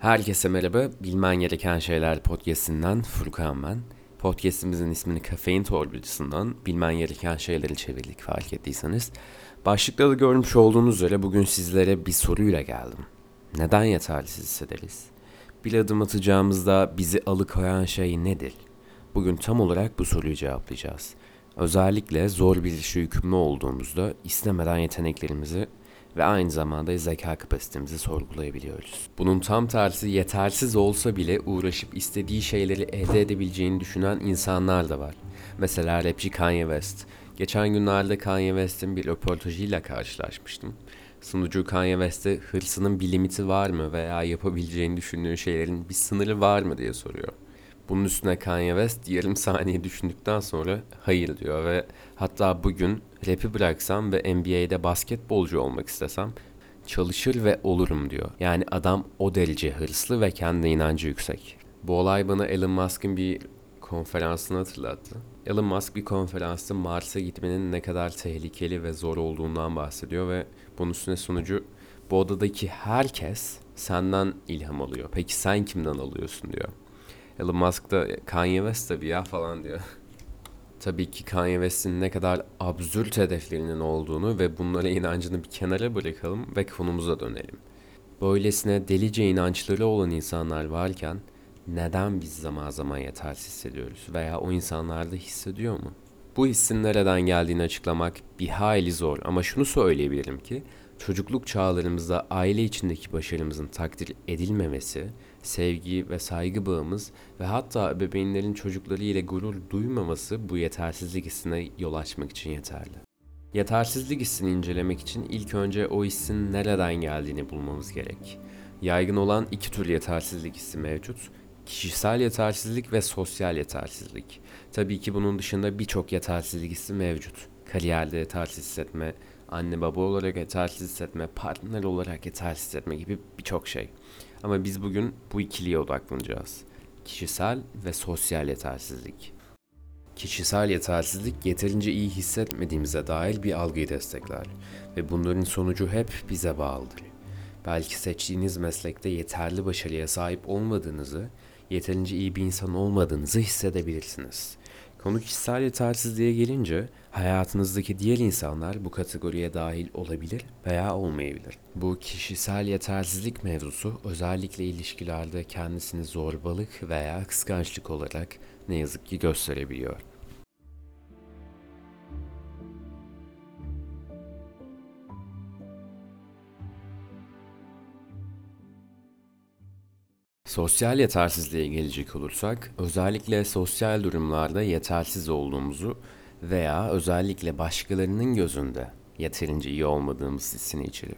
Herkese merhaba. Bilmen gereken şeyler podcast'inden Furkan ben. Podcast'imizin ismini Kafein Torbacısından bilmen gereken şeyleri çevirdik fark ettiyseniz. Başlıkta da görmüş olduğunuz üzere bugün sizlere bir soruyla geldim. Neden yetersiz hissederiz? Bir adım atacağımızda bizi alıkoyan şey nedir? Bugün tam olarak bu soruyu cevaplayacağız. Özellikle zor bir işe yükümlü olduğumuzda istemeden yeteneklerimizi ve aynı zamanda zeka kapasitemizi sorgulayabiliyoruz. Bunun tam tersi yetersiz olsa bile uğraşıp istediği şeyleri elde edebileceğini düşünen insanlar da var. Mesela rapçi Kanye West. Geçen günlerde Kanye West'in bir röportajıyla karşılaşmıştım. Sunucu Kanye West'e hırsının bir limiti var mı veya yapabileceğini düşündüğün şeylerin bir sınırı var mı diye soruyor. Bunun üstüne Kanye West yarım saniye düşündükten sonra hayır diyor ve hatta bugün rap'i bıraksam ve NBA'de basketbolcu olmak istesem çalışır ve olurum diyor. Yani adam o derece hırslı ve kendine inancı yüksek. Bu olay bana Elon Musk'ın bir konferansını hatırlattı. Elon Musk bir konferansta Mars'a gitmenin ne kadar tehlikeli ve zor olduğundan bahsediyor ve bunun üstüne sunucu bu odadaki herkes senden ilham alıyor. Peki sen kimden alıyorsun diyor. Elon Musk da Kanye West tabii ya falan diyor. Tabii ki Kanye West'in ne kadar absürt hedeflerinin olduğunu ve bunlara inancını bir kenara bırakalım ve konumuza dönelim. Böylesine delice inançları olan insanlar varken neden biz zaman zaman yetersiz hissediyoruz veya o insanlar da hissediyor mu? Bu hissin nereden geldiğini açıklamak bir hayli zor ama şunu söyleyebilirim ki çocukluk çağlarımızda aile içindeki başarımızın takdir edilmemesi, sevgi ve saygı bağımız ve hatta bebeğinlerin çocukları ile gurur duymaması bu yetersizlik hissine yol açmak için yeterli. Yetersizlik hissini incelemek için ilk önce o hissin nereden geldiğini bulmamız gerek. Yaygın olan iki tür yetersizlik hissi mevcut. Kişisel yetersizlik ve sosyal yetersizlik. Tabii ki bunun dışında birçok yetersizlik hissi mevcut. Kariyerde yetersiz hissetme, anne baba olarak yetersiz hissetme, partner olarak yetersiz hissetme gibi birçok şey. Ama biz bugün bu ikiliye odaklanacağız. Kişisel ve sosyal yetersizlik. Kişisel yetersizlik yeterince iyi hissetmediğimize dair bir algıyı destekler ve bunların sonucu hep bize bağlıdır. Belki seçtiğiniz meslekte yeterli başarıya sahip olmadığınızı, yeterince iyi bir insan olmadığınızı hissedebilirsiniz. Konu kişisel yetersizliğe gelince hayatınızdaki diğer insanlar bu kategoriye dahil olabilir veya olmayabilir. Bu kişisel yetersizlik mevzusu özellikle ilişkilerde kendisini zorbalık veya kıskançlık olarak ne yazık ki gösterebiliyor. Sosyal yetersizliğe gelecek olursak, özellikle sosyal durumlarda yetersiz olduğumuzu veya özellikle başkalarının gözünde yeterince iyi olmadığımız hissini içerir.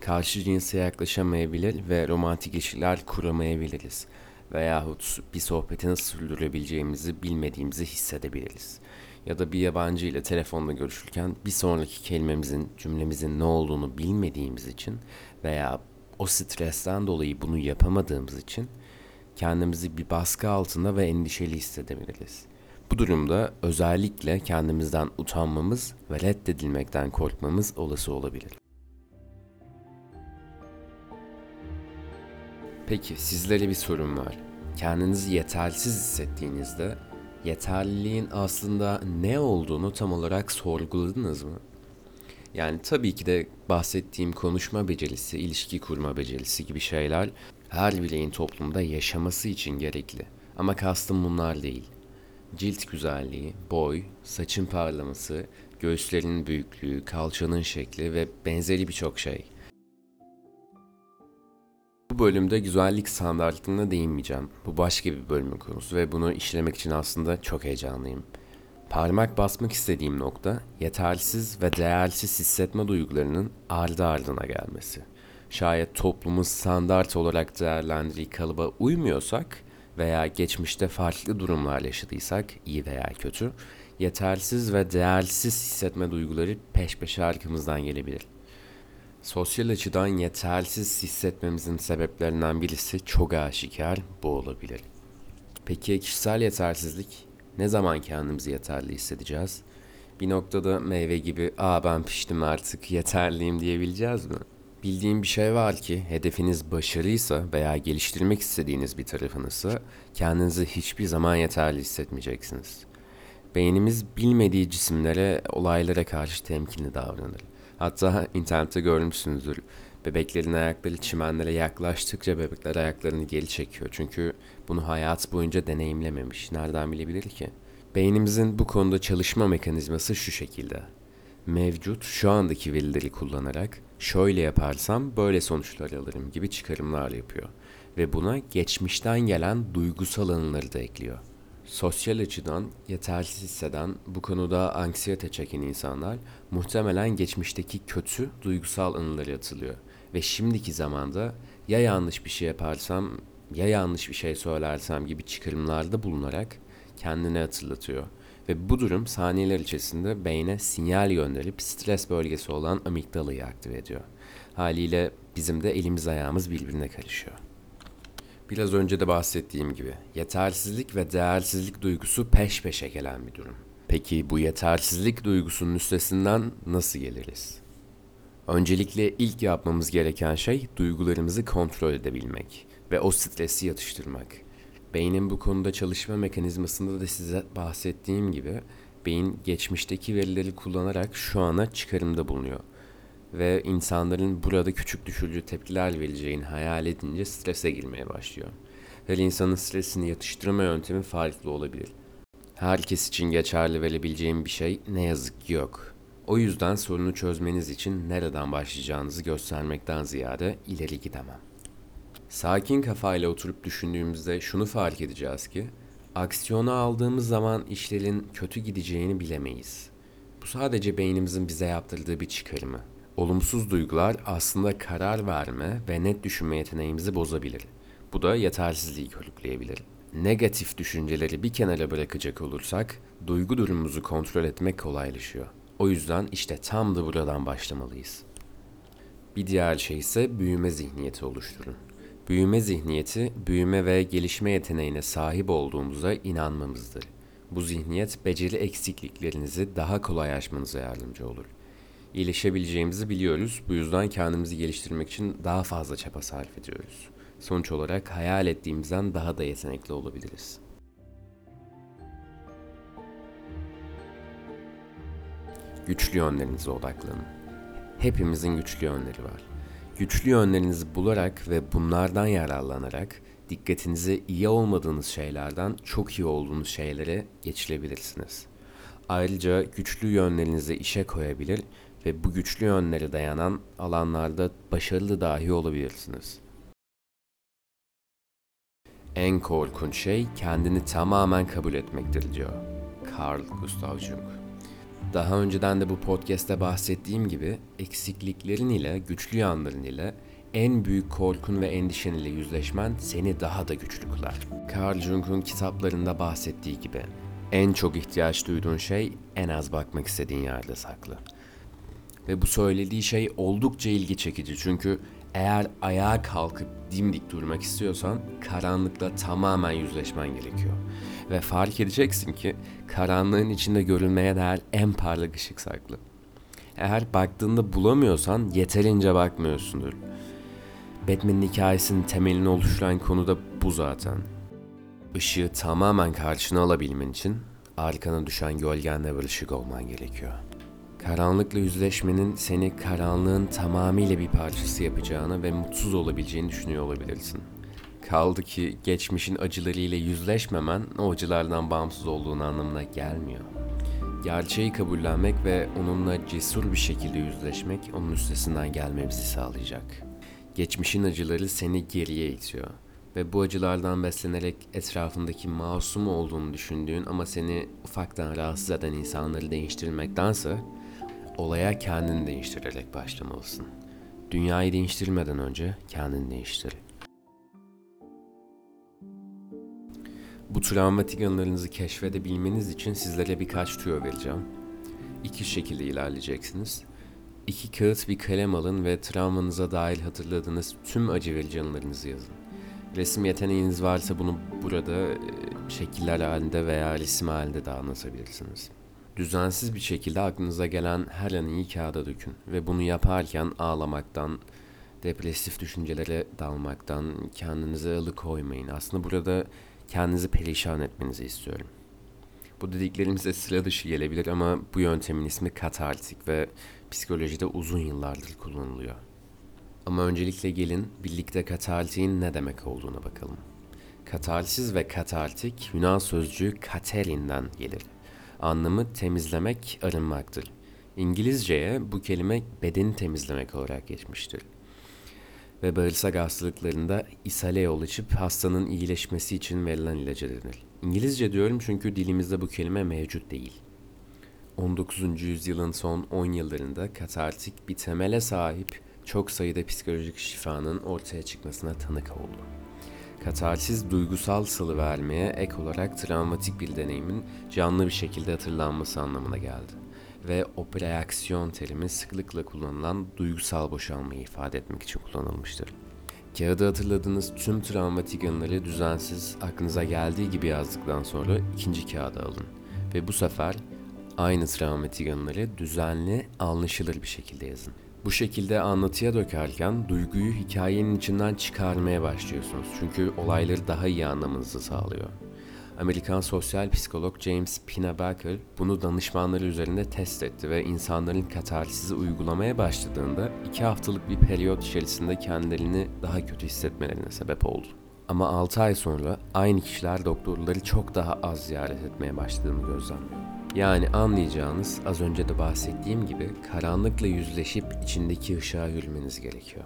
Karşı cinse yaklaşamayabilir ve romantik ilişkiler kuramayabiliriz veyahut bir sohbeti nasıl sürdürebileceğimizi bilmediğimizi hissedebiliriz. Ya da bir yabancı ile telefonda görüşürken bir sonraki kelimemizin, cümlemizin ne olduğunu bilmediğimiz için veya o stresten dolayı bunu yapamadığımız için kendimizi bir baskı altında ve endişeli hissedebiliriz. Bu durumda özellikle kendimizden utanmamız ve reddedilmekten korkmamız olası olabilir. Peki sizlere bir sorum var. Kendinizi yetersiz hissettiğinizde yeterliliğin aslında ne olduğunu tam olarak sorguladınız mı? Yani tabii ki de bahsettiğim konuşma becerisi, ilişki kurma becerisi gibi şeyler her bireyin toplumda yaşaması için gerekli. Ama kastım bunlar değil. Cilt güzelliği, boy, saçın parlaması, göğüslerin büyüklüğü, kalçanın şekli ve benzeri birçok şey. Bu bölümde güzellik standartlarına değinmeyeceğim. Bu başka bir bölümün konusu ve bunu işlemek için aslında çok heyecanlıyım. Parmak basmak istediğim nokta yetersiz ve değersiz hissetme duygularının ardı ardına gelmesi. Şayet toplumun standart olarak değerlendirdiği kalıba uymuyorsak veya geçmişte farklı durumlar yaşadıysak iyi veya kötü yetersiz ve değersiz hissetme duyguları peş peşe arkamızdan gelebilir. Sosyal açıdan yetersiz hissetmemizin sebeplerinden birisi çok aşikar bu olabilir. Peki kişisel yetersizlik ne zaman kendimizi yeterli hissedeceğiz? Bir noktada meyve gibi ''Aa ben piştim artık, yeterliyim'' diyebileceğiz mi? Bildiğim bir şey var ki hedefiniz başarıysa veya geliştirmek istediğiniz bir tarafınızsa kendinizi hiçbir zaman yeterli hissetmeyeceksiniz. Beynimiz bilmediği cisimlere, olaylara karşı temkinli davranır. Hatta internette görmüşsünüzdür. Bebeklerin ayakları çimenlere yaklaştıkça bebekler ayaklarını geri çekiyor. Çünkü bunu hayat boyunca deneyimlememiş. Nereden bilebilir ki? Beynimizin bu konuda çalışma mekanizması şu şekilde. Mevcut şu andaki verileri kullanarak şöyle yaparsam böyle sonuçlar alırım gibi çıkarımlar yapıyor. Ve buna geçmişten gelen duygusal anıları da ekliyor. Sosyal açıdan yetersiz hisseden, bu konuda anksiyete çeken insanlar muhtemelen geçmişteki kötü duygusal anıları atılıyor. Ve şimdiki zamanda ya yanlış bir şey yaparsam ya yanlış bir şey söylersem gibi çıkarımlarda bulunarak kendine hatırlatıyor. Ve bu durum saniyeler içerisinde beyne sinyal gönderip stres bölgesi olan amigdalayı aktive ediyor. Haliyle bizim de elimiz ayağımız birbirine karışıyor. Biraz önce de bahsettiğim gibi yetersizlik ve değersizlik duygusu peş peşe gelen bir durum. Peki bu yetersizlik duygusunun üstesinden nasıl geliriz? Öncelikle ilk yapmamız gereken şey duygularımızı kontrol edebilmek ve o stresi yatıştırmak. Beynin bu konuda çalışma mekanizmasında da size bahsettiğim gibi beyin geçmişteki verileri kullanarak şu ana çıkarımda bulunuyor. Ve insanların burada küçük düşürücü tepkiler vereceğini hayal edince strese girmeye başlıyor. Her insanın stresini yatıştırma yöntemi farklı olabilir. Herkes için geçerli verebileceğim bir şey ne yazık ki yok. O yüzden sorunu çözmeniz için nereden başlayacağınızı göstermekten ziyade ileri gidemem. Sakin kafayla oturup düşündüğümüzde şunu fark edeceğiz ki aksiyona aldığımız zaman işlerin kötü gideceğini bilemeyiz. Bu sadece beynimizin bize yaptırdığı bir çıkarımı. Olumsuz duygular aslında karar verme ve net düşünme yeteneğimizi bozabilir. Bu da yetersizliği körükleyebilir. Negatif düşünceleri bir kenara bırakacak olursak duygu durumumuzu kontrol etmek kolaylaşıyor. O yüzden işte tam da buradan başlamalıyız. Bir diğer şey ise büyüme zihniyeti oluşturun. Büyüme zihniyeti, büyüme ve gelişme yeteneğine sahip olduğumuza inanmamızdır. Bu zihniyet beceri eksikliklerinizi daha kolay aşmanıza yardımcı olur. İyileşebileceğimizi biliyoruz. Bu yüzden kendimizi geliştirmek için daha fazla çaba sarf ediyoruz. Sonuç olarak hayal ettiğimizden daha da yetenekli olabiliriz. Güçlü yönlerinize odaklanın. Hepimizin güçlü yönleri var. Güçlü yönlerinizi bularak ve bunlardan yararlanarak dikkatinizi iyi olmadığınız şeylerden çok iyi olduğunuz şeylere geçirebilirsiniz. Ayrıca güçlü yönlerinizi işe koyabilir ve bu güçlü yönlere dayanan alanlarda başarılı dahi olabilirsiniz. En korkunç şey kendini tamamen kabul etmektir diyor Carl Gustav Jung. Daha önceden de bu podcast'te bahsettiğim gibi eksikliklerin ile güçlü yanların ile en büyük korkun ve endişen ile yüzleşmen seni daha da güçlü kılar. Carl Jung'un kitaplarında bahsettiği gibi en çok ihtiyaç duyduğun şey en az bakmak istediğin yerde saklı. Ve bu söylediği şey oldukça ilgi çekici çünkü eğer ayağa kalkıp dimdik durmak istiyorsan karanlıkla tamamen yüzleşmen gerekiyor. Ve fark edeceksin ki karanlığın içinde görülmeye değer en parlak ışık saklı. Eğer baktığında bulamıyorsan yeterince bakmıyorsundur. Batman'in hikayesinin temelini oluşturan konu da bu zaten. Işığı tamamen karşına alabilmen için arkana düşen gölgenle bir ışık olman gerekiyor. Karanlıkla yüzleşmenin seni karanlığın tamamıyla bir parçası yapacağını ve mutsuz olabileceğini düşünüyor olabilirsin. Kaldı ki geçmişin acılarıyla yüzleşmemen o acılardan bağımsız olduğun anlamına gelmiyor. Gerçeği kabullenmek ve onunla cesur bir şekilde yüzleşmek onun üstesinden gelmemizi sağlayacak. Geçmişin acıları seni geriye itiyor ve bu acılardan beslenerek etrafındaki masum olduğunu düşündüğün ama seni ufaktan rahatsız eden insanları değiştirmektense olaya kendini değiştirerek başlamalısın. Dünyayı değiştirmeden önce kendini değiştir. Bu travmatik anılarınızı keşfedebilmeniz için sizlere birkaç tüyo vereceğim. İki şekilde ilerleyeceksiniz. İki kağıt bir kalem alın ve travmanıza dahil hatırladığınız tüm acı verici anılarınızı yazın. Resim yeteneğiniz varsa bunu burada e, şekiller halinde veya resim halinde de anlatabilirsiniz. Düzensiz bir şekilde aklınıza gelen her anıyı kağıda dökün ve bunu yaparken ağlamaktan, depresif düşüncelere dalmaktan kendinizi alıkoymayın. Aslında burada kendinizi perişan etmenizi istiyorum. Bu dediklerim size sıra dışı gelebilir ama bu yöntemin ismi katartik ve psikolojide uzun yıllardır kullanılıyor. Ama öncelikle gelin birlikte katartiğin ne demek olduğuna bakalım. Katarsiz ve katartik Yunan sözcüğü katerin'den gelir. Anlamı temizlemek, arınmaktır. İngilizceye bu kelime bedeni temizlemek olarak geçmiştir. Ve bağırsak hastalıklarında ishale yol açıp hastanın iyileşmesi için verilen ilaca denir. İngilizce diyorum çünkü dilimizde bu kelime mevcut değil. 19. yüzyılın son 10 yıllarında katartik bir temele sahip çok sayıda psikolojik şifanın ortaya çıkmasına tanık oldu. Katarsiz duygusal salı vermeye ek olarak travmatik bir deneyimin canlı bir şekilde hatırlanması anlamına geldi. Ve opreaksiyon terimi sıklıkla kullanılan duygusal boşalmayı ifade etmek için kullanılmıştır. Kağıda hatırladığınız tüm travmatik anıları düzensiz aklınıza geldiği gibi yazdıktan sonra ikinci kağıda alın. Ve bu sefer aynı travmatik anıları düzenli, anlaşılır bir şekilde yazın. Bu şekilde anlatıya dökerken duyguyu hikayenin içinden çıkarmaya başlıyorsunuz. Çünkü olayları daha iyi anlamanızı sağlıyor. Amerikan sosyal psikolog James Pinabaker bunu danışmanları üzerinde test etti ve insanların katarsisi uygulamaya başladığında iki haftalık bir periyot içerisinde kendilerini daha kötü hissetmelerine sebep oldu. Ama 6 ay sonra aynı kişiler doktorları çok daha az ziyaret etmeye başladığını gözlemliyor. Yani anlayacağınız az önce de bahsettiğim gibi karanlıkla yüzleşip içindeki ışığa yürümeniz gerekiyor.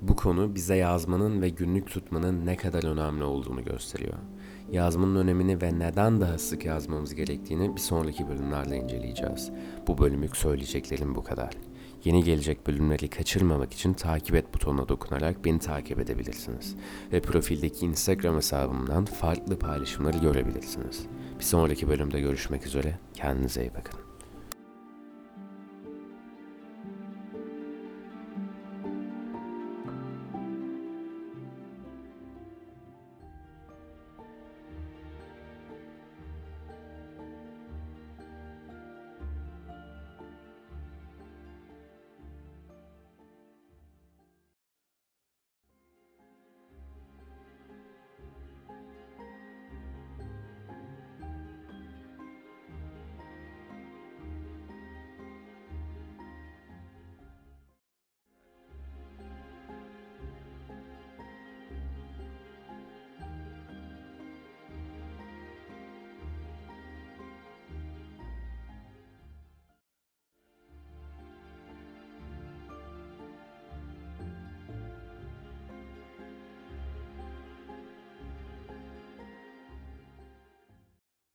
Bu konu bize yazmanın ve günlük tutmanın ne kadar önemli olduğunu gösteriyor. Yazmanın önemini ve neden daha sık yazmamız gerektiğini bir sonraki bölümlerde inceleyeceğiz. Bu bölümlük söyleyeceklerim bu kadar. Yeni gelecek bölümleri kaçırmamak için takip et butonuna dokunarak beni takip edebilirsiniz. Ve profildeki Instagram hesabımdan farklı paylaşımları görebilirsiniz. Bir sonraki bölümde görüşmek üzere. Kendinize iyi bakın.